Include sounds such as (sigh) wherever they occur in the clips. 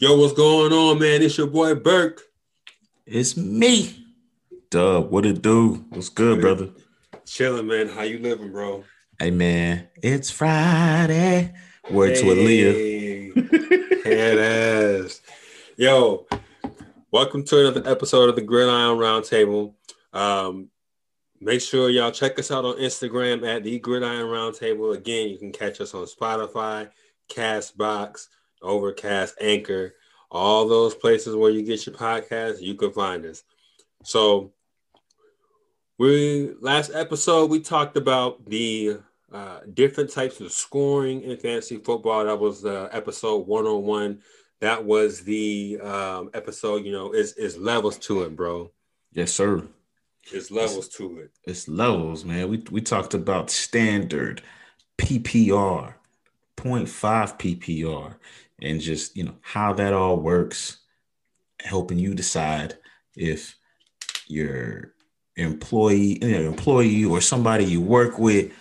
Yo, what's going on, man? It's your boy Burke. It's me. Dub, what it do? What's good, brother? Chilling, man. How you living, bro? Hey man, it's Friday. Word to Aaliyah. Head ass. Yo, welcome to another episode of the Gridiron Roundtable. Um, make sure y'all check us out on Instagram at the Gridiron Roundtable. Again, you can catch us on Spotify, Castbox, Overcast, Anchor, all those places where you get your podcast, you can find us. So we last episode we talked about the uh, different types of scoring in fantasy football. That was uh, episode 101. That was the um, episode, you know, is is levels to it, bro. Yes, sir. It's levels it's, to it. It's levels, man. We we talked about standard, PPR, 0.5 PPR, and just you know how that all works, helping you decide if your employee, employee or somebody you work with,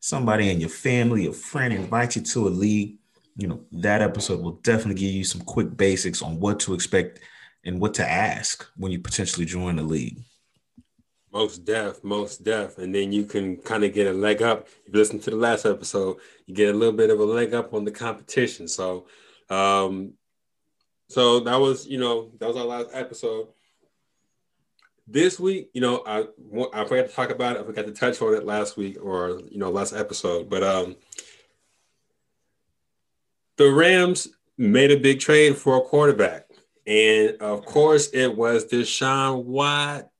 somebody in your family, a friend invites you to a league. You know that episode will definitely give you some quick basics on what to expect and what to ask when you potentially join the league. Most deaf, most deaf. And then you can kind of get a leg up. If you listen to the last episode, you get a little bit of a leg up on the competition. So um, so that was, you know, that was our last episode. This week, you know, I I forgot to talk about it. I forgot to touch on it last week or you know last episode, but um, the Rams made a big trade for a quarterback, and of course, it was Deshaun Watt.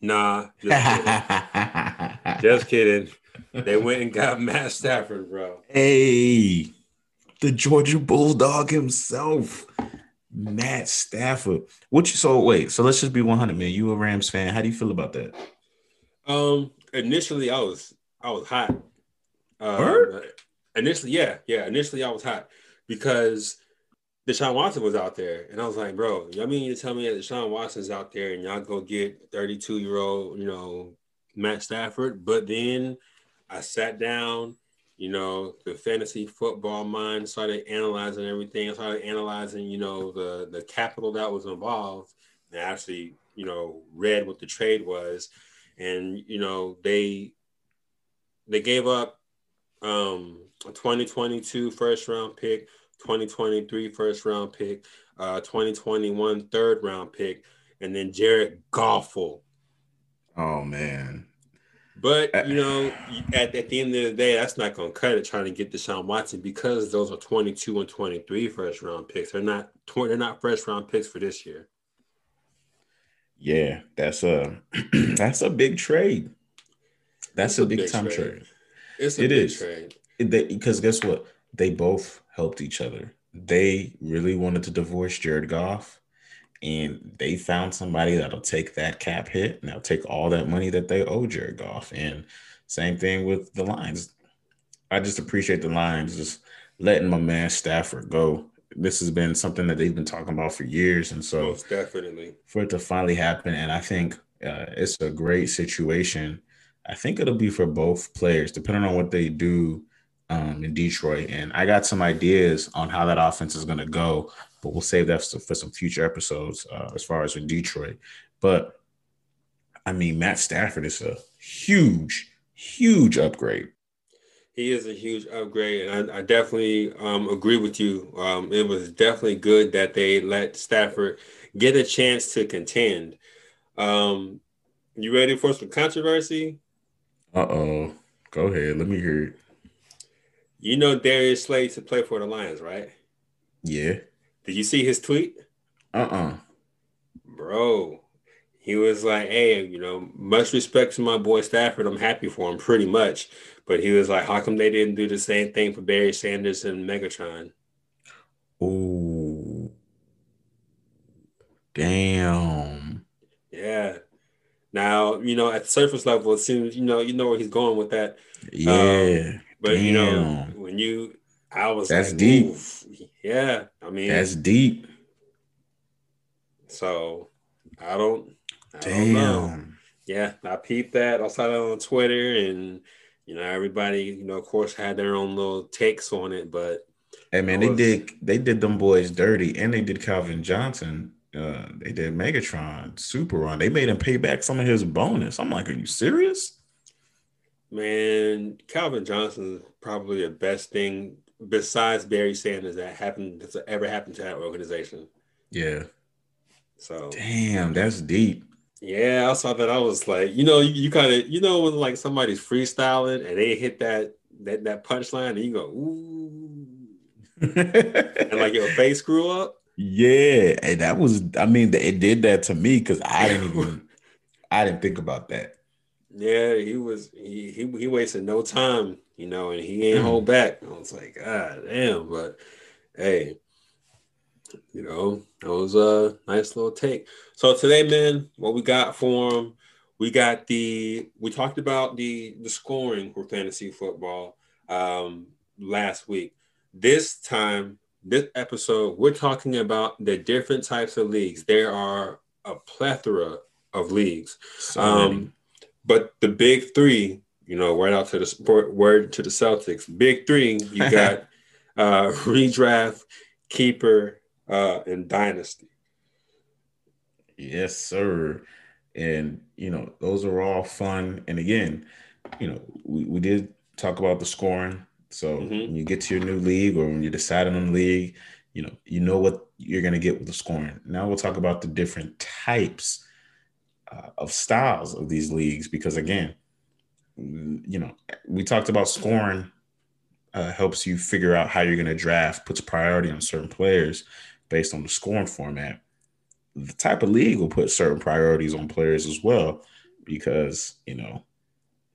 Nah, just kidding. (laughs) just kidding. They went and got Matt Stafford, bro. Hey the Georgia Bulldog himself, Matt Stafford. What you so wait, so let's just be 100, man. You a Rams fan. How do you feel about that? Um, initially I was I was hot. Uh, initially, yeah, yeah. Initially I was hot because Deshaun Watson was out there, and I was like, bro, I mean you tell me that Deshaun Watson's out there, and y'all go get 32 year old, you know, Matt Stafford. But then I sat down you know, the fantasy football mind started analyzing everything. Started analyzing, you know, the the capital that was involved. And actually, you know, read what the trade was, and you know, they they gave up um, a 2022 first round pick, 2023 first round pick, uh, 2021 third round pick, and then Jared Goffel. Oh man, but uh, you know, at, at the end of the day, that's not going to cut it trying to get Deshaun Watson because those are 22 and 23 first round picks. They're not they're not first round picks for this year. Yeah, that's a (clears throat) that's a big trade. That's a, a, big, big time trade. trade. It's a it big is. trade. because guess what? They both helped each other. They really wanted to divorce Jared Goff and they found somebody that'll take that cap hit and they'll take all that money that they owe Jared Goff. And same thing with the Lions. I just appreciate the Lions just letting my man Stafford go. This has been something that they've been talking about for years, and so Most definitely for it to finally happen, and I think uh, it's a great situation. I think it'll be for both players, depending on what they do um, in Detroit. And I got some ideas on how that offense is going to go but we'll save that for some future episodes uh, as far as in Detroit. But I mean, Matt Stafford is a huge, huge upgrade. He is a huge upgrade, and I, I definitely um, agree with you. Um, it was definitely good that they let Stafford get a chance to contend. Um, you ready for some controversy? Uh oh. Go ahead. Let me hear it. You know Darius Slay to play for the Lions, right? Yeah. Did you see his tweet? Uh-uh. Bro, he was like, hey, you know, much respect to my boy Stafford. I'm happy for him pretty much. But he was like, how come they didn't do the same thing for Barry Sanders and Megatron? Oh. Damn. Yeah. Now, you know, at the surface level, it seems, you know, you know where he's going with that. Yeah. Um, but Damn. you know, when you I was That's like, deep. Oof. Yeah, I mean that's deep. So I don't. I Damn. Don't know. Yeah, I peeped that. I saw that on Twitter, and you know everybody, you know, of course, had their own little takes on it. But Hey man, was, they did they did them boys dirty, and they did Calvin Johnson. Uh, they did Megatron, Super Ron. They made him pay back some of his bonus. I'm like, are you serious? Man, Calvin Johnson is probably the best thing besides Barry Sanders that happened that's ever happened to that organization. Yeah. So damn, that's deep. Yeah, I saw that. I was like, you know, you, you kind of, you know, when like somebody's freestyling and they hit that that that punchline, and you go, ooh, and like your face grew up. Yeah, and that was, I mean, it did that to me because I didn't even, (laughs) I didn't think about that. Yeah, he was, he he, he wasted no time, you know, and he ain't mm. hold back. I was like, God damn, but hey, you know, that was a nice little take. So today, man, what we got for him, we got the we talked about the the scoring for fantasy football um last week. This time, this episode, we're talking about the different types of leagues. There are a plethora of leagues. So um, but the big three, you know, right out to the sport word to the Celtics. Big three, you (laughs) got uh redraft, keeper, uh, in Dynasty. Yes, sir. And you know, those are all fun. And again, you know, we, we did talk about the scoring. So mm-hmm. when you get to your new league or when you're deciding on the league, you know, you know what you're gonna get with the scoring. Now we'll talk about the different types uh, of styles of these leagues because again, you know, we talked about scoring uh, helps you figure out how you're going to draft, puts priority on certain players based on the scoring format. The type of league will put certain priorities on players as well, because you know,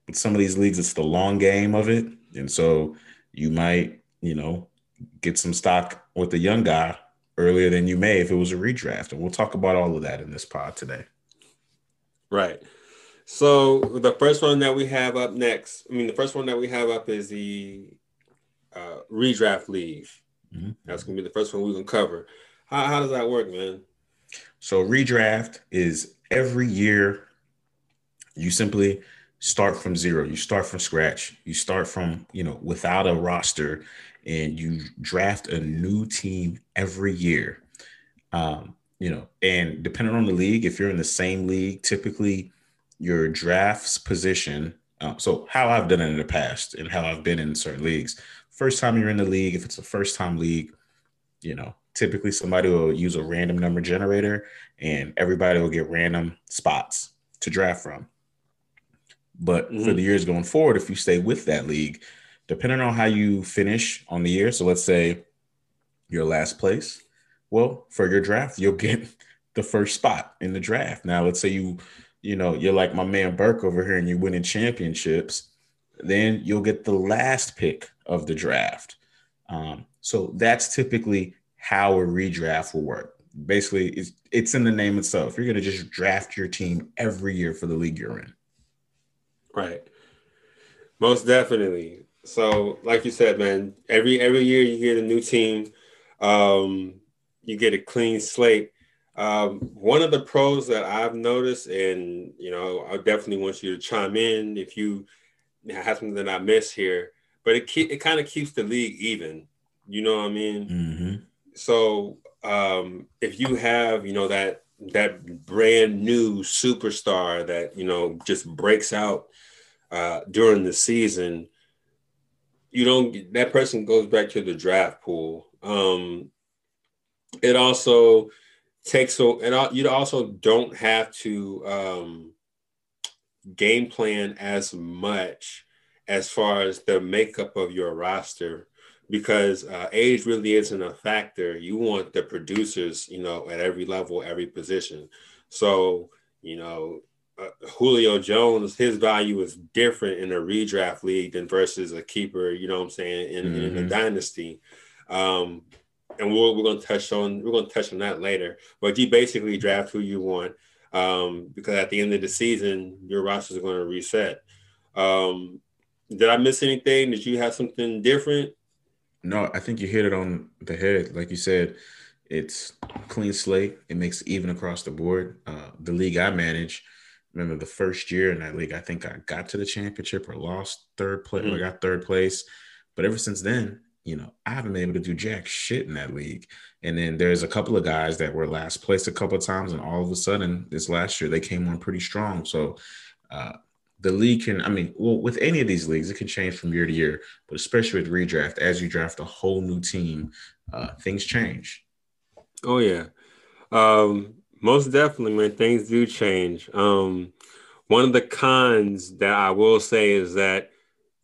with some of these leagues, it's the long game of it, and so you might, you know, get some stock with the young guy earlier than you may if it was a redraft, and we'll talk about all of that in this pod today. Right. So the first one that we have up next, I mean, the first one that we have up is the uh, redraft league. Mm-hmm. That's gonna be the first one we're gonna cover. How, how does that work, man? So redraft is every year you simply start from zero. You start from scratch. You start from, you know, without a roster and you draft a new team every year. Um, you know, and depending on the league, if you're in the same league, typically your drafts position. Uh, so how I've done it in the past and how I've been in certain leagues. First time you're in the league, if it's a first time league, you know, typically somebody will use a random number generator and everybody will get random spots to draft from. But mm-hmm. for the years going forward, if you stay with that league, depending on how you finish on the year, so let's say your last place, well, for your draft, you'll get (laughs) the first spot in the draft. Now, let's say you, you know, you're like my man Burke over here and you're winning championships, then you'll get the last pick of the draft. Um, so that's typically how a redraft will work. Basically, it's, it's in the name itself. You're going to just draft your team every year for the league you're in. Right. Most definitely. So, like you said, man, every every year you get a new team, um, you get a clean slate. Um, one of the pros that I've noticed, and you know, I definitely want you to chime in if you have something that I miss here, but it it kind of keeps the league even. You know what I mean? Mm-hmm so um, if you have you know that that brand new superstar that you know just breaks out uh, during the season you don't that person goes back to the draft pool um, it also takes so and you also don't have to um, game plan as much as far as the makeup of your roster because uh, age really isn't a factor. You want the producers, you know, at every level, every position. So, you know, uh, Julio Jones, his value is different in a redraft league than versus a keeper, you know what I'm saying, in, mm-hmm. in a dynasty. Um, and we're, we're going to touch on we're going to touch on that later. But you basically draft who you want um, because at the end of the season, your rosters are going to reset. Um, did I miss anything? Did you have something different? No, I think you hit it on the head. Like you said, it's clean slate. It makes even across the board. Uh, the league I manage, remember the first year in that league, I think I got to the championship or lost third place. Mm-hmm. I got third place, but ever since then, you know, I haven't been able to do jack shit in that league. And then there's a couple of guys that were last place a couple of times, and all of a sudden this last year they came on pretty strong. So uh, the league can, I mean, well, with any of these leagues, it can change from year to year, but especially with redraft, as you draft a whole new team, uh, things change. Oh yeah, um, most definitely, man. Things do change. Um, one of the cons that I will say is that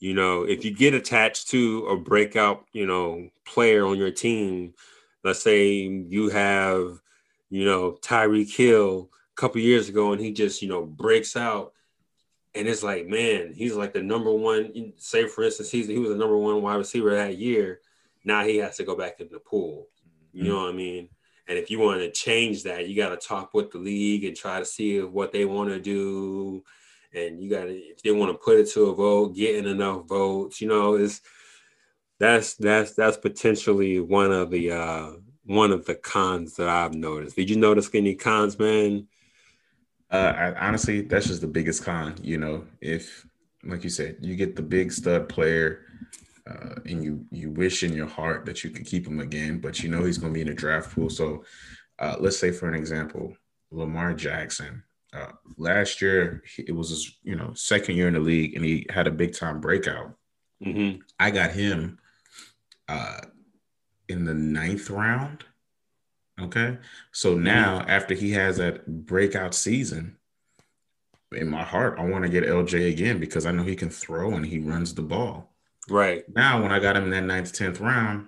you know, if you get attached to a breakout, you know, player on your team, let's say you have, you know, Tyreek Hill a couple years ago and he just, you know, breaks out and it's like, man, he's like the number one, say for instance, he's, he was the number one wide receiver that year. Now he has to go back in the pool. You mm-hmm. know what I mean? And if you want to change that, you got to talk with the league and try to see what they want to do and you got to if they want to put it to a vote, getting enough votes, you know, is that's that's that's potentially one of the uh one of the cons that I've noticed. Did you notice any cons, man? Uh, I, honestly, that's just the biggest con. You know, if like you said, you get the big stud player, uh, and you you wish in your heart that you could keep him again, but you know he's going to be in a draft pool. So, uh, let's say for an example, Lamar Jackson. Uh, last year, it was his you know second year in the league, and he had a big time breakout. Mm-hmm. I got him uh, in the ninth round. Okay, so mm-hmm. now mm-hmm. after he has that breakout season, in my heart, I want to get LJ again because I know he can throw and he runs the ball. Right now, when I got him in that ninth, tenth round,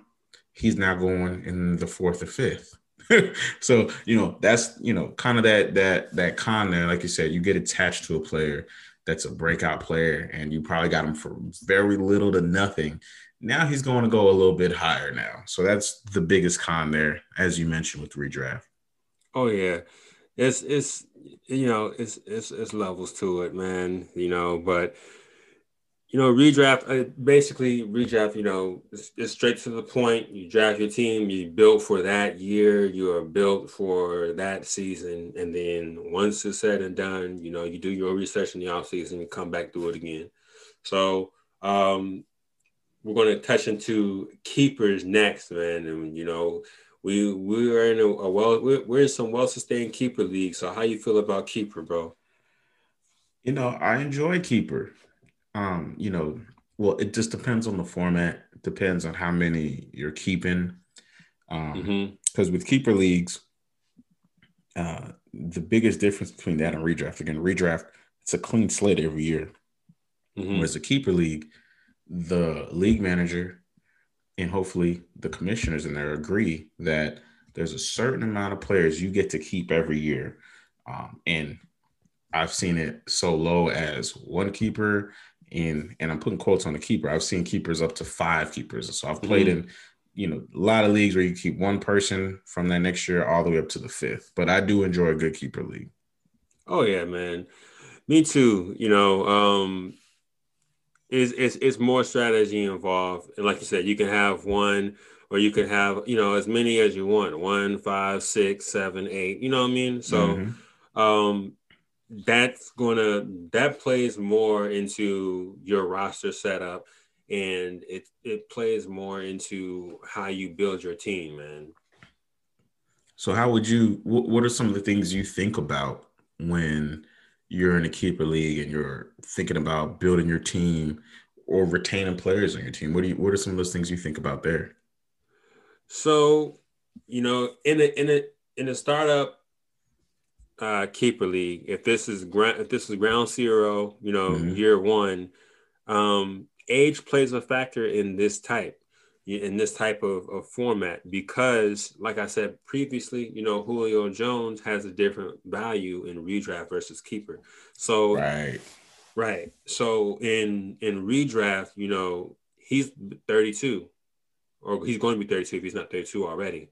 he's now going in the fourth or fifth. (laughs) so you know that's you know kind of that that that con there. Like you said you get attached to a player that's a breakout player and you probably got him for very little to nothing. Now he's going to go a little bit higher now. So that's the biggest con there as you mentioned with redraft. Oh yeah. It's it's you know it's it's it's levels to it man you know but you know, redraft uh, basically redraft. You know, it's, it's, straight to the point. You draft your team. You build for that year. You are built for that season, and then once it's said and done, you know, you do your research in the off season. You come back through it again. So um, we're going to touch into keepers next, man. And you know, we we are in a, a well, we're, we're in some well sustained keeper league. So how you feel about keeper, bro? You know, I enjoy keeper um, you know, well, it just depends on the format. It depends on how many you're keeping. Um, because mm-hmm. with keeper leagues, uh, the biggest difference between that and redraft again, redraft it's a clean slate every year. Mm-hmm. Whereas a keeper league, the league manager and hopefully the commissioners in there agree that there's a certain amount of players you get to keep every year. Um, and I've seen it so low as one keeper and and I'm putting quotes on the keeper. I've seen keepers up to five keepers. So I've played mm-hmm. in you know a lot of leagues where you keep one person from that next year all the way up to the fifth. But I do enjoy a good keeper league. Oh yeah, man. Me too. You know, um it's it's it's more strategy involved. And like you said, you can have one or you can have, you know, as many as you want. One, five, six, seven, eight. You know what I mean? So mm-hmm. um that's gonna that plays more into your roster setup and it it plays more into how you build your team man. So how would you what, what are some of the things you think about when you're in a keeper league and you're thinking about building your team or retaining players on your team? What do you what are some of those things you think about there? So you know in a in a in a startup uh, keeper league, if this is ground, if this is ground zero, you know, mm-hmm. year one, um, age plays a factor in this type, in this type of, of format because, like I said previously, you know, Julio Jones has a different value in redraft versus keeper. So, right, right. So in in redraft, you know, he's 32, or he's going to be 32 if he's not 32 already.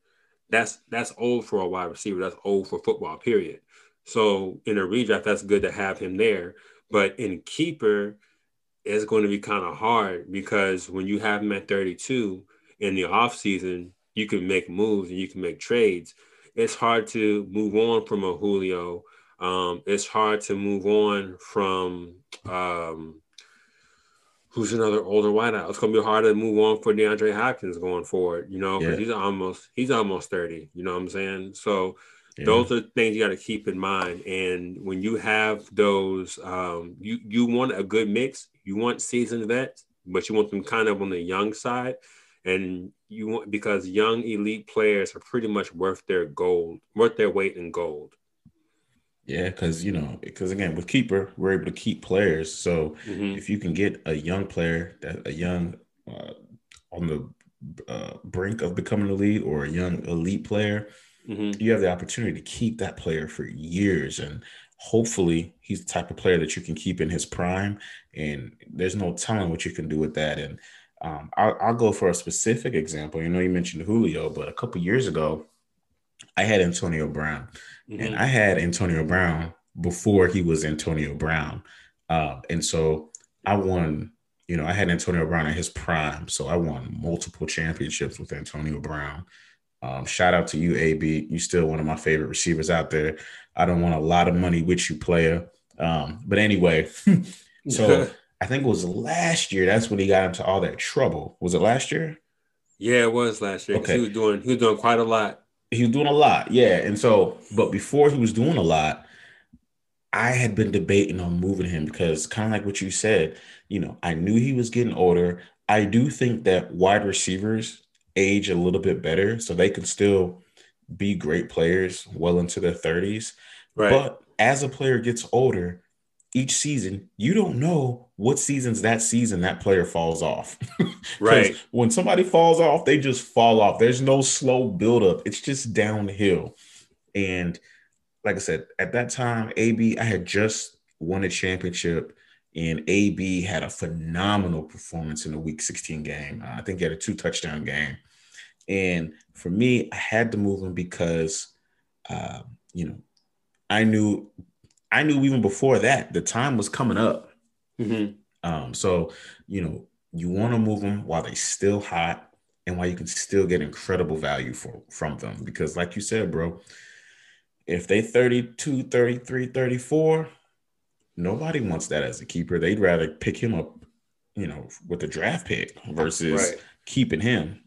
That's that's old for a wide receiver. That's old for football. Period. So in a redraft, that's good to have him there. But in keeper, it's going to be kind of hard because when you have him at 32 in the off season, you can make moves and you can make trades. It's hard to move on from a Julio. Um, it's hard to move on from um, who's another older wideout. It's gonna be hard to move on for DeAndre Hopkins going forward, you know, because yeah. he's almost he's almost 30, you know what I'm saying? So yeah. those are things you got to keep in mind. And when you have those, um, you you want a good mix. You want seasoned vets, but you want them kind of on the young side, and you want because young elite players are pretty much worth their gold, worth their weight in gold. Yeah, because you know, because again, with keeper, we're able to keep players. So mm-hmm. if you can get a young player that a young uh, on the uh, brink of becoming elite or a young elite player, mm-hmm. you have the opportunity to keep that player for years. And hopefully, he's the type of player that you can keep in his prime. And there's no telling what you can do with that. And um, I'll, I'll, go for a specific example. You know, you mentioned Julio, but a couple years ago, I had Antonio Brown. Mm-hmm. And I had Antonio Brown before he was Antonio Brown. Uh, and so I won, you know, I had Antonio Brown at his prime. So I won multiple championships with Antonio Brown. Um, shout out to you, AB. You still one of my favorite receivers out there. I don't want a lot of money with you, player. Um, but anyway, (laughs) so (laughs) I think it was last year. That's when he got into all that trouble. Was it last year? Yeah, it was last year. Okay. He was doing he was doing quite a lot he was doing a lot, yeah. And so, but before he was doing a lot, I had been debating on moving him because kind of like what you said, you know, I knew he was getting older. I do think that wide receivers age a little bit better, so they can still be great players well into their 30s. Right. But as a player gets older, each season, you don't know what seasons that season that player falls off. (laughs) right. When somebody falls off, they just fall off. There's no slow buildup. It's just downhill. And like I said, at that time, AB, I had just won a championship, and AB had a phenomenal performance in the Week 16 game. I think he had a two touchdown game. And for me, I had to move him because, uh, you know, I knew I knew even before that the time was coming up. Mm-hmm. Um, so you know you want to move them while they're still hot and while you can still get incredible value for from them because like you said bro if they 32 33 34 nobody wants that as a keeper they'd rather pick him up you know with a draft pick versus right. keeping him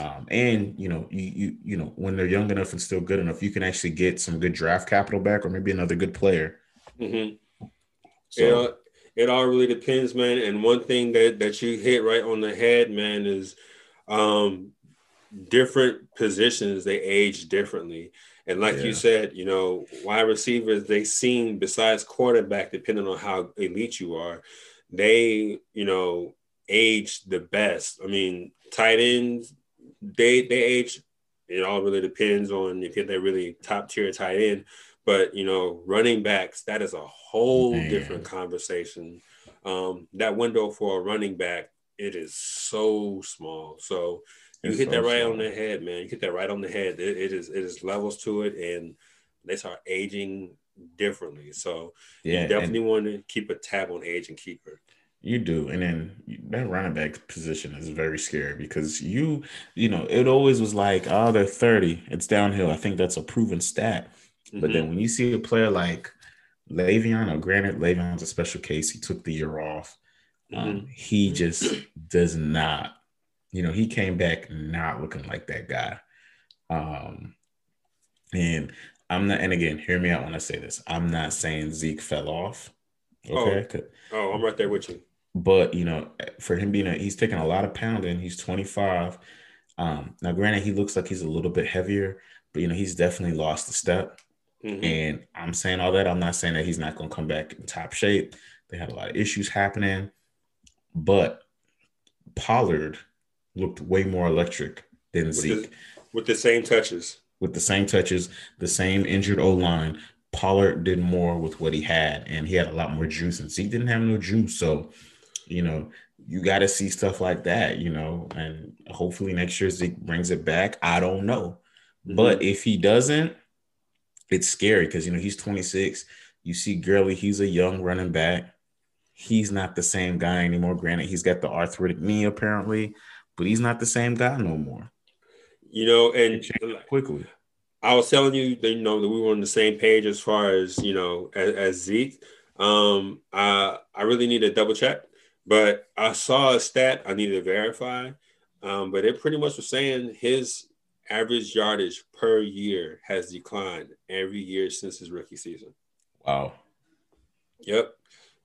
um, and you know, you you you know, when they're young enough and still good enough, you can actually get some good draft capital back, or maybe another good player Mm-hmm. So. It, all, it all really depends, man. And one thing that, that you hit right on the head, man, is um, different positions, they age differently. And like yeah. you said, you know, wide receivers, they seem, besides quarterback, depending on how elite you are, they, you know, age the best. I mean, tight ends, they they age. It all really depends on if they're really top tier tight end. But you know, running backs, that is a whole Man. different conversation. Um, that window for a running back, it is so small. So you it's hit so that right small. on the head, man. You hit that right on the head. It, it is it is levels to it, and they start aging differently. So yeah, you definitely want to keep a tab on age and keeper. You do, and then that running back position is very scary because you, you know, it always was like, oh, they're thirty, it's downhill. I think that's a proven stat. Mm-hmm. But then mm-hmm. when you see a player like Le'Veon, or granted, Le'Veon's a special case. He took the year off. Um, mm-hmm. he just does not, you know, he came back not looking like that guy. Um, and I'm not, and again, hear me out when I say this. I'm not saying Zeke fell off. Okay. Oh, oh I'm right there with you. But you know, for him being a, he's taking a lot of pounding. He's 25. Um, now, granted, he looks like he's a little bit heavier, but you know, he's definitely lost a step. Mm-hmm. And I'm saying all that. I'm not saying that he's not going to come back in top shape. They had a lot of issues happening, but Pollard looked way more electric than with Zeke. The, with the same touches. With the same touches, the same injured O line. Pollard did more with what he had, and he had a lot more juice, and Zeke didn't have no juice. So, you know, you got to see stuff like that, you know, and hopefully next year Zeke brings it back. I don't know. Mm-hmm. But if he doesn't, it's scary because you know he's 26. You see Gurley, he's a young running back. He's not the same guy anymore. Granted, he's got the arthritic knee apparently, but he's not the same guy no more. You know, and quickly. I was telling you that you know that we were on the same page as far as you know as, as Zeke. Um, I I really need to double check, But I saw a stat I needed to verify, um, but it pretty much was saying his average yardage per year has declined every year since his rookie season. Wow. Yep.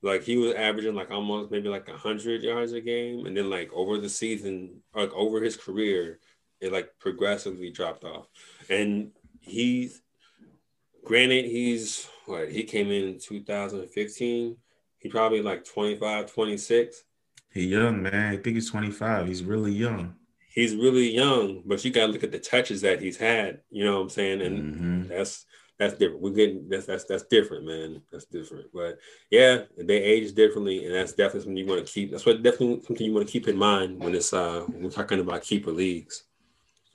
Like he was averaging like almost maybe like hundred yards a game, and then like over the season, like over his career, it like progressively dropped off. And he's granted he's what he came in 2015. He probably like 25, 26. He young, man. I think he's 25. He's really young. He's really young, but you gotta look at the touches that he's had, you know what I'm saying? And mm-hmm. that's that's different. We're getting that's that's that's different, man. That's different. But yeah, they age differently, and that's definitely something you want to keep. That's what definitely something you want to keep in mind when it's uh when we're talking about keeper leagues.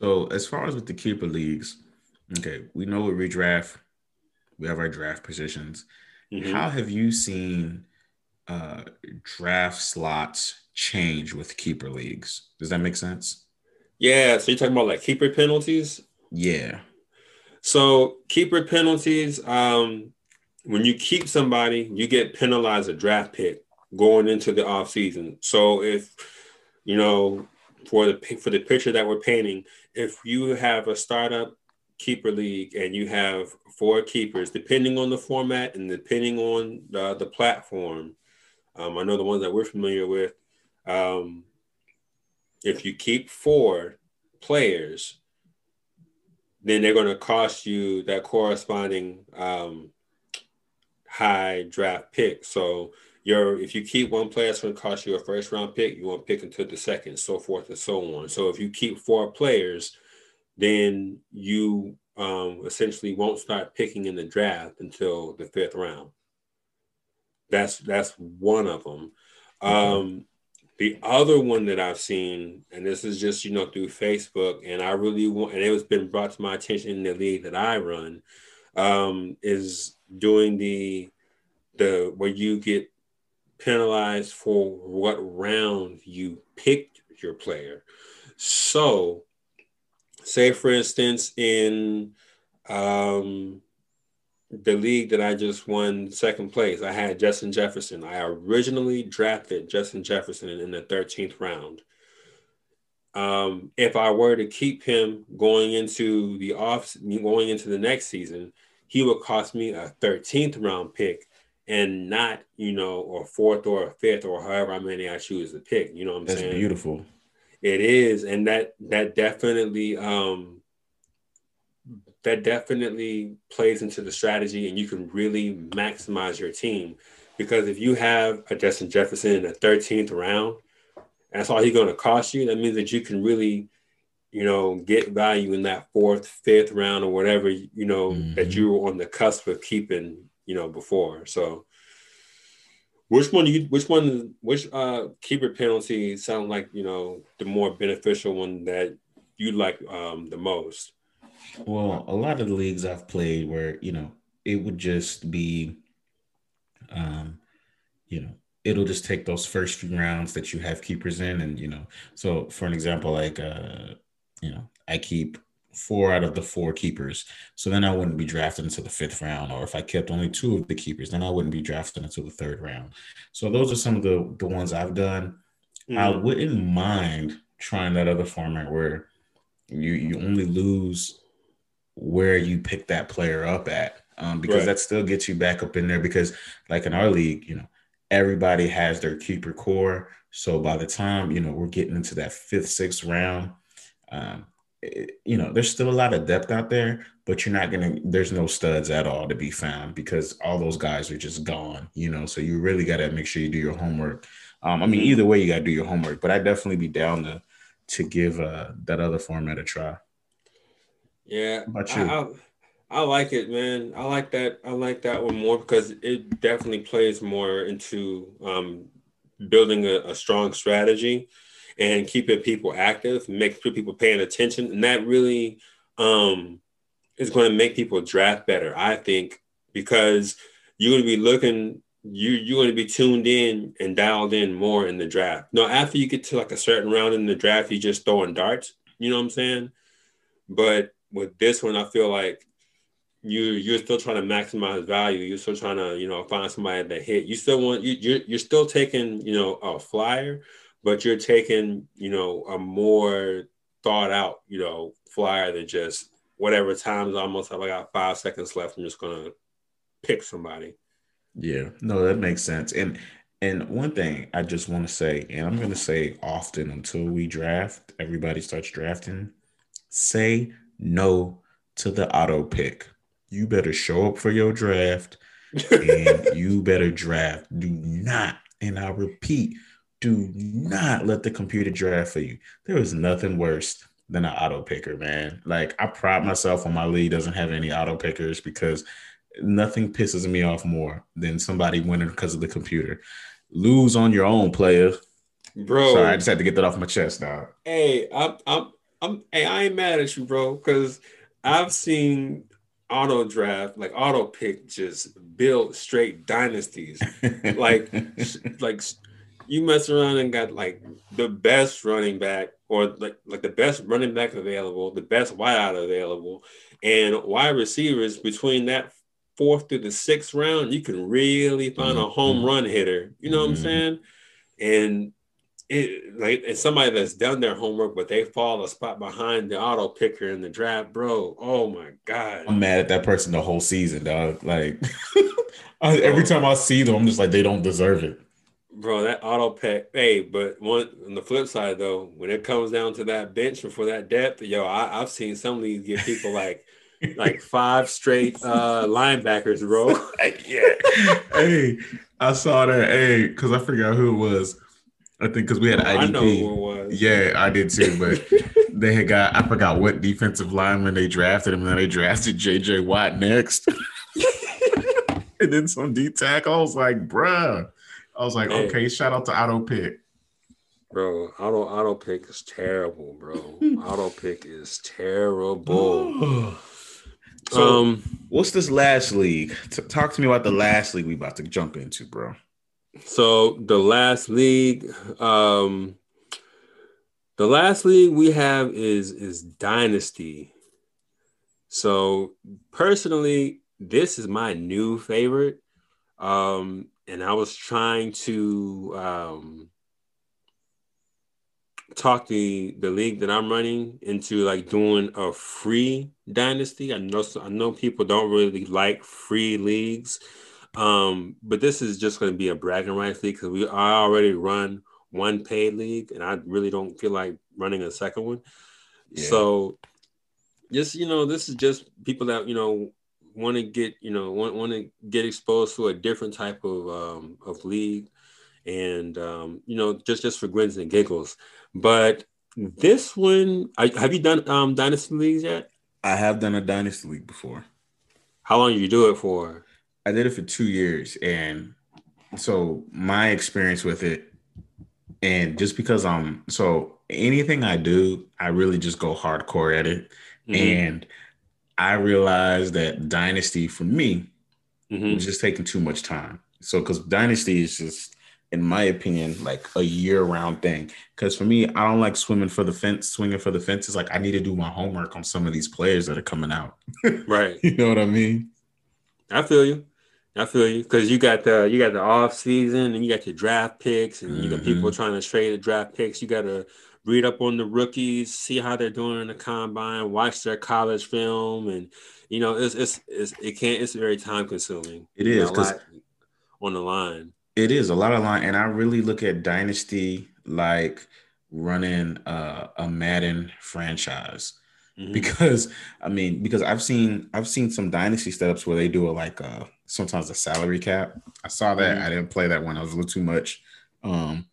So as far as with the keeper leagues, okay, we know we redraft, we have our draft positions. Mm-hmm. How have you seen uh draft slots change with keeper leagues? Does that make sense? Yeah. So you're talking about like keeper penalties? Yeah. So keeper penalties, um, when you keep somebody, you get penalized a draft pick going into the off season. So if you know for the for the picture that we're painting, if you have a startup keeper league and you have four keepers, depending on the format and depending on the, the platform, um, I know the ones that we're familiar with. Um, if you keep four players, then they're going to cost you that corresponding um, high draft pick. So your if you keep one player, it's going to cost you a first round pick. You won't pick until the second, so forth and so on. So if you keep four players, then you um, essentially won't start picking in the draft until the fifth round. That's that's one of them. Um, the other one that I've seen, and this is just you know through Facebook, and I really want, and it was been brought to my attention in the league that I run, um, is doing the the where you get penalized for what round you picked your player. So, say for instance, in um, the league that I just won second place, I had Justin Jefferson. I originally drafted Justin Jefferson in the 13th round. Um, if I were to keep him going into the off, going into the next season, he would cost me a 13th round pick and not, you know, or fourth or a fifth or however many I choose to pick. You know what I'm That's saying? That's beautiful. It is, and that that definitely um that definitely plays into the strategy and you can really maximize your team. Because if you have a Justin Jefferson in the 13th round, that's all he's going to cost you. That means that you can really, you know, get value in that fourth, fifth round or whatever, you know, mm-hmm. that you were on the cusp of keeping, you know, before. So which one you which one which uh keeper penalty sound like, you know, the more beneficial one that you like um the most? Well, a lot of the leagues I've played where, you know, it would just be um, you know, it'll just take those first few rounds that you have keepers in and, you know, so for an example like uh, you know, I keep four out of the four keepers. So then I wouldn't be drafted into the fifth round. Or if I kept only two of the keepers, then I wouldn't be drafted until the third round. So those are some of the the ones I've done. Mm. I wouldn't mind trying that other format where you you only lose where you pick that player up at um, because right. that still gets you back up in there because like in our league you know everybody has their keeper core. So by the time you know we're getting into that fifth sixth round um, it, you know there's still a lot of depth out there but you're not gonna there's no studs at all to be found because all those guys are just gone you know? So you really got to make sure you do your homework. Um, i mean either way you got to do your homework but i definitely be down to to give uh, that other format a try yeah, I, I, I like it, man. I like that. I like that one more because it definitely plays more into um, building a, a strong strategy and keeping people active, making people paying attention, and that really um, is going to make people draft better. I think because you're going to be looking you you're going to be tuned in and dialed in more in the draft. Now, after you get to like a certain round in the draft, you're just throwing darts. You know what I'm saying? But with this one, I feel like you you're still trying to maximize value. You're still trying to you know find somebody that hit. You still want you you're, you're still taking you know a flyer, but you're taking you know a more thought out you know flyer than just whatever times almost have I got five seconds left. I'm just gonna pick somebody. Yeah, no, that makes sense. And and one thing I just want to say, and I'm gonna say often until we draft, everybody starts drafting, say no to the auto pick. You better show up for your draft and (laughs) you better draft. Do not, and I repeat, do not let the computer draft for you. There is nothing worse than an auto picker, man. Like I pride myself on my league doesn't have any auto pickers because nothing pisses me off more than somebody winning because of the computer. Lose on your own, player. Bro, Sorry, I just had to get that off my chest, dog. Hey, I'm, I'm, I'm. Hey, I ain't mad at you, bro, because I've seen auto draft, like auto pick, just build straight dynasties. like, (laughs) like you mess around and got like the best running back or like like the best running back available, the best wideout available, and wide receivers between that fourth to the sixth round, you can really find mm-hmm. a home run hitter. You know mm-hmm. what I'm mm-hmm. saying? And it like and somebody that's done their homework, but they fall a spot behind the auto picker in the draft, bro. Oh my god, I'm mad at that person the whole season, dog. Like (laughs) every time I see them, I'm just like they don't deserve it. Bro, that auto pick. Hey, but one on the flip side though, when it comes down to that bench and for that depth, yo, I, have seen some of these get people like (laughs) like five straight uh linebackers, bro. yeah. (laughs) hey, I saw that. Hey, because I forgot who it was. I think because we had IDP. I know who it was. Yeah, I did too. But (laughs) they had got I forgot what defensive lineman they drafted him, and then they drafted JJ Watt next. (laughs) and then some D tackle. I was like, bruh. I was like, hey. okay, shout out to Auto Pick. Bro, auto auto pick is terrible, bro. (laughs) auto pick is terrible. So, um, what's this last league? T- talk to me about the last league we about to jump into, bro. So the last league, um, the last league we have is is Dynasty. So personally, this is my new favorite, um, and I was trying to um, talk the the league that I'm running into like doing a free dynasty. I know I know people don't really like free leagues, um, but this is just going to be a bragging rights league because we I already run one paid league, and I really don't feel like running a second one. Yeah. So, just you know, this is just people that you know want to get you know want want to get exposed to a different type of um, of league and um, you know, just just for grins and giggles. But this one, I, have you done um, dynasty leagues yet? I have done a dynasty league before. How long did you do it for? I did it for two years, and so my experience with it, and just because I'm so anything I do, I really just go hardcore at it, mm-hmm. and I realized that dynasty for me mm-hmm. was just taking too much time. So because dynasty is just in my opinion, like a year-round thing. Because for me, I don't like swimming for the fence, swinging for the fence fences. Like I need to do my homework on some of these players that are coming out. (laughs) right. You know what I mean? I feel you. I feel you because you got the you got the off season and you got your draft picks and you got mm-hmm. people trying to trade the draft picks. You got to read up on the rookies, see how they're doing in the combine, watch their college film, and you know it's it's, it's it can't it's very time consuming. It is because on the line. It is a lot of line, and I really look at Dynasty like running uh, a Madden franchise. Mm-hmm. Because I mean, because I've seen I've seen some dynasty setups where they do a like uh sometimes a salary cap. I saw that. Mm-hmm. I didn't play that one. I was a little too much. Um,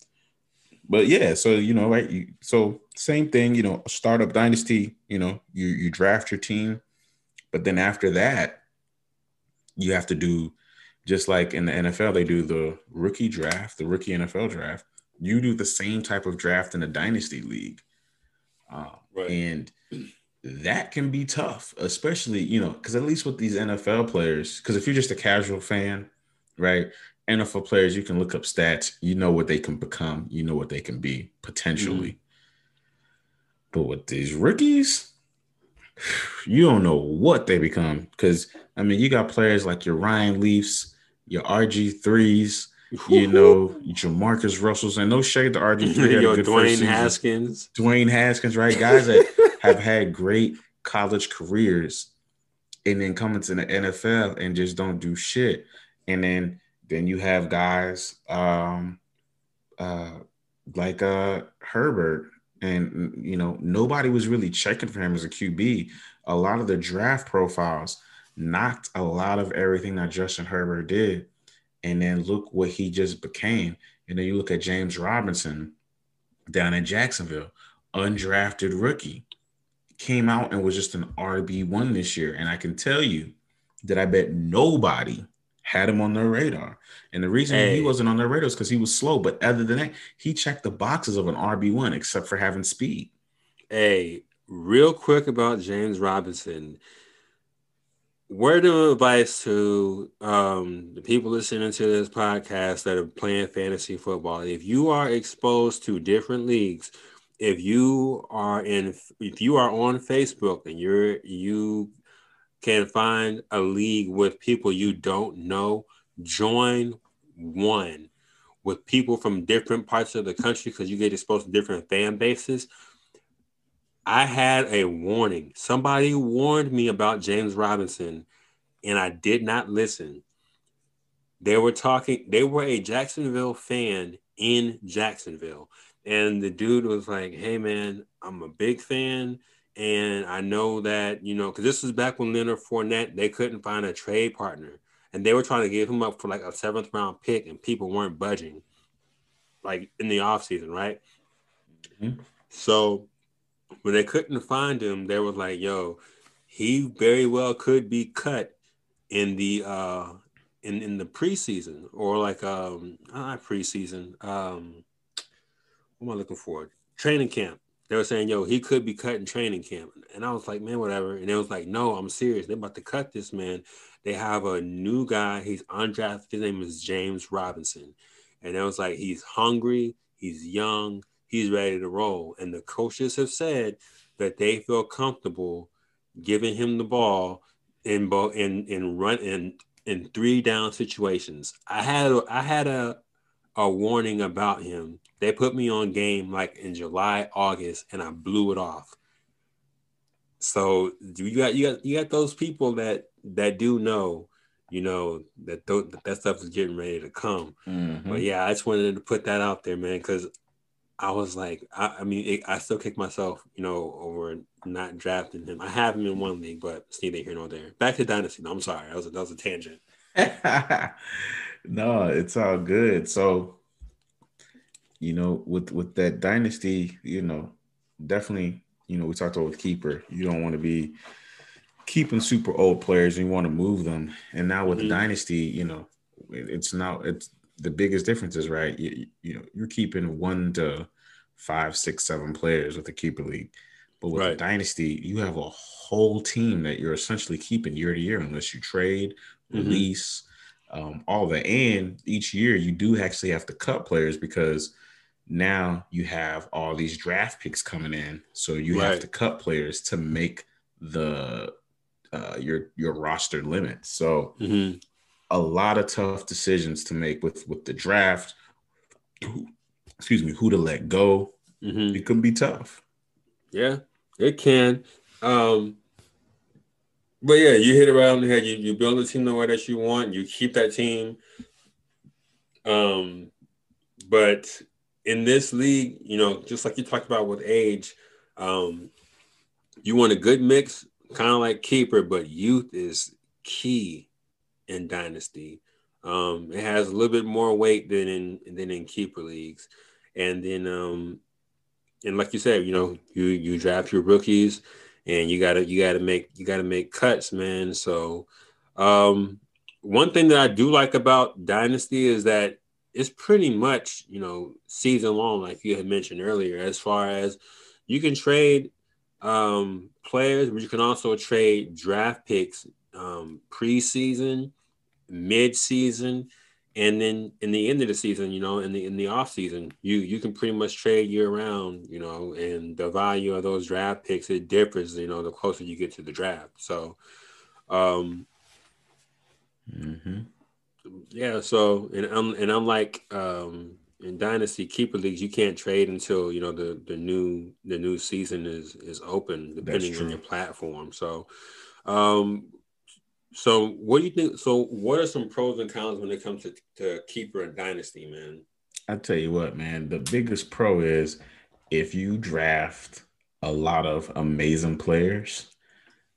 but yeah, so you know, right? You, so same thing. You know, startup dynasty. You know, you you draft your team, but then after that, you have to do just like in the NFL, they do the rookie draft, the rookie NFL draft. You do the same type of draft in a dynasty league. Um, right. And that can be tough, especially, you know, because at least with these NFL players, because if you're just a casual fan, right? NFL players, you can look up stats, you know what they can become, you know what they can be potentially. Mm-hmm. But with these rookies, (sighs) you don't know what they become. Because I mean, you got players like your Ryan Leafs, your RG threes, you know, your Marcus Russells, and no shade to RG three. (laughs) Yo, Dwayne Haskins, Dwayne Haskins, right? Guys that (laughs) have had great college careers, and then come into the NFL and just don't do shit. And then then you have guys um, uh, like uh, Herbert, and you know nobody was really checking for him as a QB. A lot of the draft profiles knocked a lot of everything that Justin Herbert did, and then look what he just became. And then you look at James Robinson down in Jacksonville, undrafted rookie, came out and was just an RB one this year. And I can tell you that I bet nobody had him on their radar. And the reason hey. he wasn't on their radar is because he was slow. But other than that, he checked the boxes of an RB1, except for having speed. Hey, real quick about James Robinson. Word of advice to um, the people listening to this podcast that are playing fantasy football. If you are exposed to different leagues, if you are in if you are on Facebook and you're you can find a league with people you don't know, join one with people from different parts of the country because you get exposed to different fan bases. I had a warning. Somebody warned me about James Robinson, and I did not listen. They were talking, they were a Jacksonville fan in Jacksonville. And the dude was like, Hey, man, I'm a big fan. And I know that, you know, because this was back when Leonard Fournette, they couldn't find a trade partner. And they were trying to give him up for like a seventh round pick, and people weren't budging, like in the offseason, right? Mm-hmm. So when they couldn't find him, they were like, yo, he very well could be cut in the uh in in the preseason or like um not preseason um what am I looking for training camp they were saying, yo, he could be cut in training camp. And I was like, man, whatever. And it was like, no, I'm serious. They're about to cut this man. They have a new guy. He's undrafted. His name is James Robinson. And it was like, he's hungry. He's young. He's ready to roll. And the coaches have said that they feel comfortable giving him the ball in both in in run in in three down situations. I had I had a a warning about him they put me on game like in July, August, and I blew it off. So you got you got you got those people that that do know, you know that th- that stuff is getting ready to come. Mm-hmm. But yeah, I just wanted to put that out there, man, because I was like, I, I mean, it, I still kick myself, you know, over not drafting him. I have him in one league, but it's neither here nor there. Back to dynasty. No, I'm sorry, that was a, that was a tangent. (laughs) no, it's all good. So you know, with with that dynasty, you know, definitely, you know, we talked about with keeper. You don't want to be keeping super old players. You want to move them. And now with mm-hmm. the dynasty, you know, it's now it's the biggest difference is right. You, you know, you're keeping one to five, six, seven players with the keeper league. But with right. dynasty, you have a whole team that you're essentially keeping year to year, unless you trade, mm-hmm. release, um, all that. And each year, you do actually have to cut players because now you have all these draft picks coming in, so you right. have to cut players to make the uh, your your roster limit. So mm-hmm. a lot of tough decisions to make with with the draft. Excuse me, who to let go? Mm-hmm. It can be tough. Yeah, it can. Um, but yeah, you hit it right on the head. You, you build a team the way that you want. You keep that team. Um, but in this league, you know, just like you talked about with age, um, you want a good mix, kind of like keeper, but youth is key in dynasty. Um, it has a little bit more weight than in than in keeper leagues, and then um, and like you said, you know, you you draft your rookies, and you gotta you gotta make you gotta make cuts, man. So, um, one thing that I do like about dynasty is that it's pretty much you know season long, like you had mentioned earlier. As far as you can trade um, players, but you can also trade draft picks um, preseason, mid season, and then in the end of the season, you know, in the in the off season, you you can pretty much trade year round, you know, and the value of those draft picks it differs, you know, the closer you get to the draft. So, um, mm-hmm. yeah. So and I'm and I'm like um in dynasty keeper leagues, you can't trade until you know the the new the new season is is open, depending on your platform. So, um, so what do you think? So what are some pros and cons when it comes to, to keeper and dynasty, man? I tell you what, man, the biggest pro is if you draft a lot of amazing players,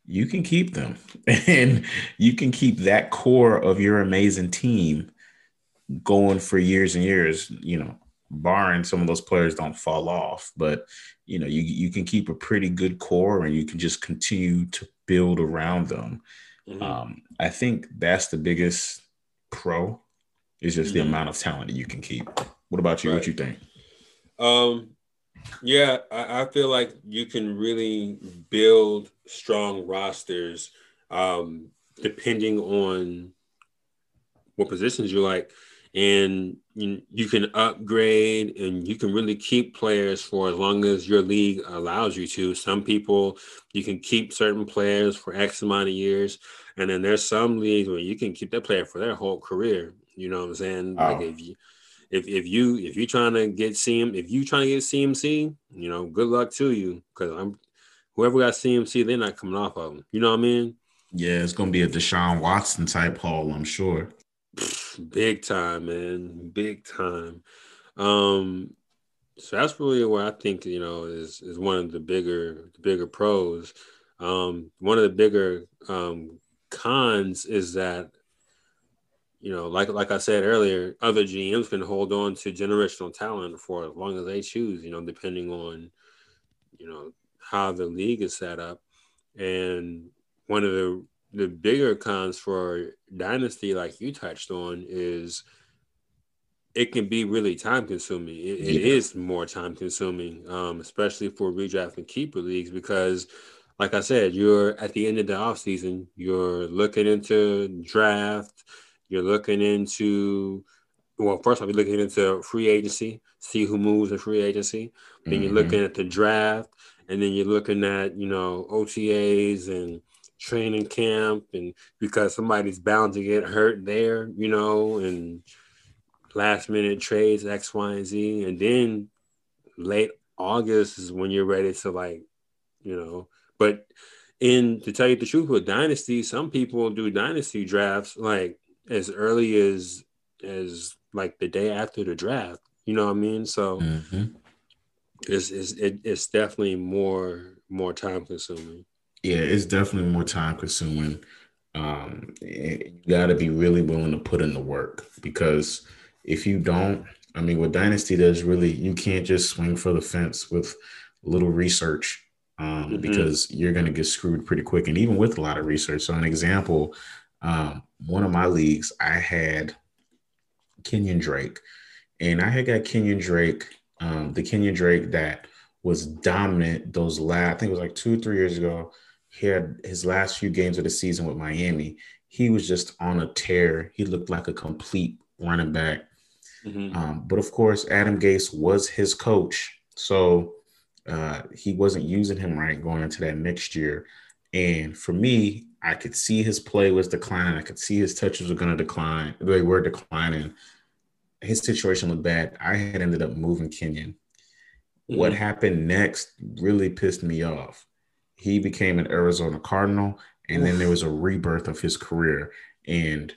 you can keep them (laughs) and you can keep that core of your amazing team going for years and years, you know, barring some of those players don't fall off, but you know, you you can keep a pretty good core and you can just continue to build around them. Mm-hmm. Um, I think that's the biggest pro is just mm-hmm. the amount of talent that you can keep. What about you? Right. What you think? Um, yeah, I, I, feel like you can really build strong rosters um, depending on what positions you like and you, you can upgrade and you can really keep players for as long as your league allows you to. Some people you can keep certain players for X amount of years, and then there's some leagues where you can keep that player for their whole career. You know what I'm saying? Like if you if if you if you're trying to get CM if you trying to get CMC, you know, good luck to you because I'm whoever got CMC, they're not coming off of them. You know what I mean? Yeah, it's gonna be a Deshaun Watson type haul, I'm sure. Big time, man. Big time. Um, so that's really where I think you know is is one of the bigger the bigger pros. Um, one of the bigger um, cons is that you know, like like I said earlier, other GMs can hold on to generational talent for as long as they choose. You know, depending on you know how the league is set up, and one of the the bigger cons for dynasty, like you touched on, is it can be really time consuming. It, yeah. it is more time consuming, um, especially for redraft and keeper leagues, because, like I said, you're at the end of the off season. You're looking into draft. You're looking into well, first I'll be looking into free agency, see who moves in free agency. Then mm-hmm. you're looking at the draft, and then you're looking at you know OTAs and training camp and because somebody's bound to get hurt there, you know, and last minute trades X, Y, and Z. And then late August is when you're ready to like, you know, but in to tell you the truth with dynasty, some people do dynasty drafts like as early as as like the day after the draft. You know what I mean? So mm-hmm. it's it's it, it's definitely more more time consuming yeah, it's definitely more time consuming. Um, you got to be really willing to put in the work because if you don't, I mean, what Dynasty does really, you can't just swing for the fence with little research um, mm-hmm. because you're going to get screwed pretty quick. And even with a lot of research. So, an example, um, one of my leagues, I had Kenyon Drake, and I had got Kenyon Drake, um, the Kenyon Drake that was dominant those last, I think it was like two or three years ago he had his last few games of the season with Miami. He was just on a tear. He looked like a complete running back. Mm-hmm. Um, but of course, Adam Gase was his coach. So uh, he wasn't using him right going into that next year. And for me, I could see his play was declining. I could see his touches were going to decline. They were declining. His situation looked bad. I had ended up moving Kenyon. Mm-hmm. What happened next really pissed me off he became an Arizona Cardinal, and Oof. then there was a rebirth of his career. And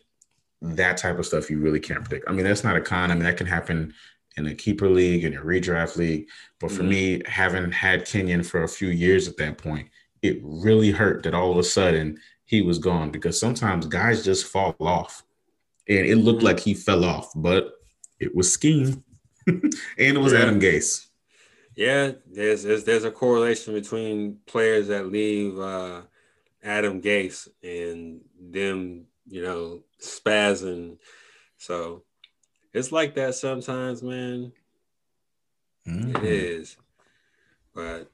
that type of stuff you really can't predict. I mean, that's not a con. I mean, that can happen in a keeper league, in a redraft league. But for mm-hmm. me, having had Kenyon for a few years at that point, it really hurt that all of a sudden he was gone because sometimes guys just fall off. And it looked mm-hmm. like he fell off, but it was scheme. (laughs) and it was. Adam Gase. Yeah, there's, there's there's a correlation between players that leave uh, Adam Gase and them, you know, spazzing. So it's like that sometimes, man. Mm-hmm. It is. But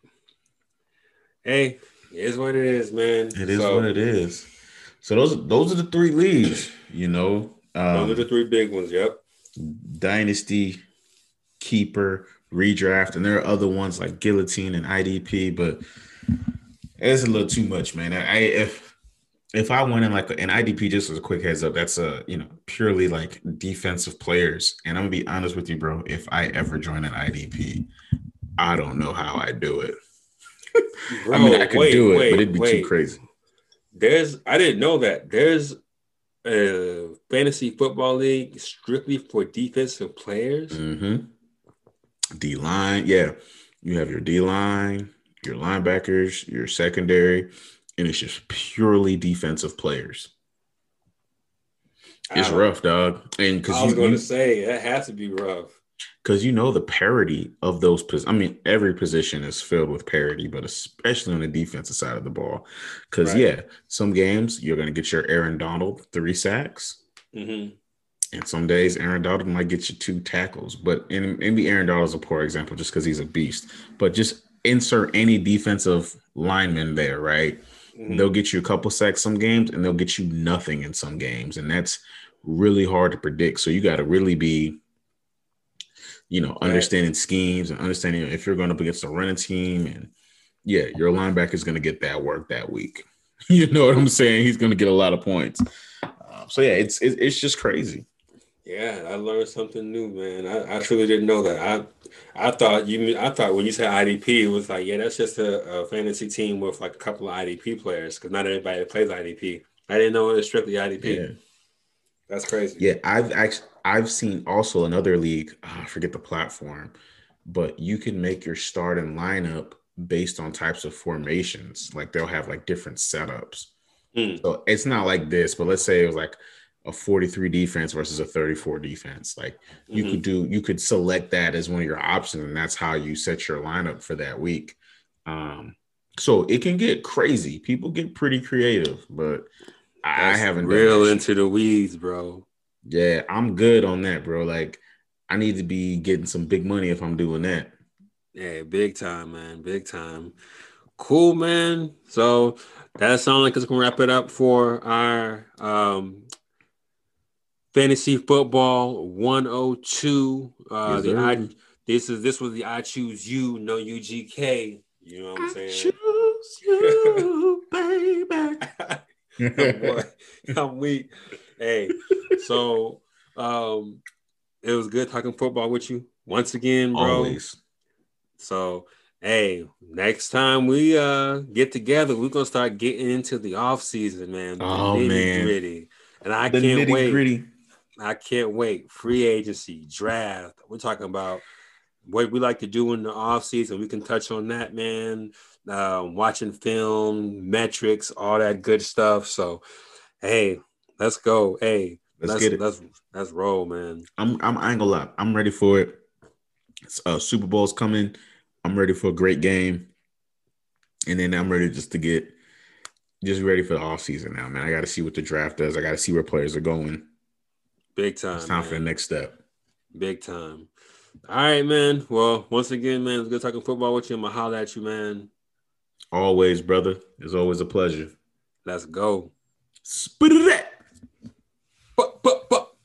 hey, it is what it is, man. It is so, what it is. So those those are the three leagues, you know. Um, Those are the three big ones. Yep. Dynasty, keeper, redraft, and there are other ones like guillotine and IDP, but it's a little too much, man. I if if I went in like an IDP, just as a quick heads up, that's a you know purely like defensive players. And I'm gonna be honest with you, bro. If I ever join an IDP, I don't know how I do it. Bro, (laughs) I mean, I could wait, do it, wait, but it'd be wait. too crazy. There's I didn't know that. There's a fantasy football league strictly for defensive players. Mm-hmm. D line, yeah. You have your D line, your linebackers, your secondary, and it's just purely defensive players. It's rough, dog. And because I was going to say that has to be rough. Because you know the parity of those. Pos- I mean, every position is filled with parity, but especially on the defensive side of the ball. Because right. yeah, some games you're going to get your Aaron Donald three sacks. Mm-hmm. And some days Aaron Donald might get you two tackles, but in, maybe Aaron Donald is a poor example just because he's a beast. But just insert any defensive lineman there, right? Mm-hmm. They'll get you a couple sacks some games, and they'll get you nothing in some games, and that's really hard to predict. So you got to really be, you know, understanding schemes and understanding if you're going up against a running team, and yeah, your linebacker is going to get that work that week. (laughs) you know what I'm saying? He's going to get a lot of points. Um, so yeah, it's it's just crazy. Yeah, I learned something new, man. I, I truly didn't know that. I I thought you I thought when you said IDP, it was like, yeah, that's just a, a fantasy team with like a couple of IDP players because not everybody plays IDP. I didn't know it was strictly IDP. Yeah. That's crazy. Yeah, I've actually I've seen also another league. Oh, I forget the platform, but you can make your start starting lineup based on types of formations. Like they'll have like different setups. Mm. So it's not like this, but let's say it was like a 43 defense versus a 34 defense. Like you mm-hmm. could do, you could select that as one of your options, and that's how you set your lineup for that week. Um, so it can get crazy. People get pretty creative, but that's I haven't real into the weeds, bro. Yeah, I'm good on that, bro. Like I need to be getting some big money if I'm doing that. Yeah, big time, man. Big time. Cool, man. So that sounds like it's gonna wrap it up for our um Fantasy Football 102. Uh, yes, the I, this is this was the I choose you, no UGK. You know what I'm saying? choose you, (laughs) baby. I'm, I'm weak. Hey, so um, it was good talking football with you once again, bro. Always. So hey, next time we uh get together, we're gonna start getting into the off season, man. Oh man, gritty. and I the can't wait. Gritty. I can't wait. Free agency, draft. We're talking about what we like to do in the off season. We can touch on that, man. Uh, watching film, metrics, all that good stuff. So, hey, let's go. Hey, let's, let's get it. Let's let's roll, man. I'm I'm I ain't gonna lie. I'm ready for it. Uh, Super Bowl's coming. I'm ready for a great game, and then I'm ready just to get just ready for the off season now, man. I got to see what the draft does. I got to see where players are going. Big time. It's time man. for the next step. Big time. All right, man. Well, once again, man, it's good talking football with you. I'm gonna holler at you, man. Always, brother. It's always a pleasure. Let's go. Spit it. But, but, but.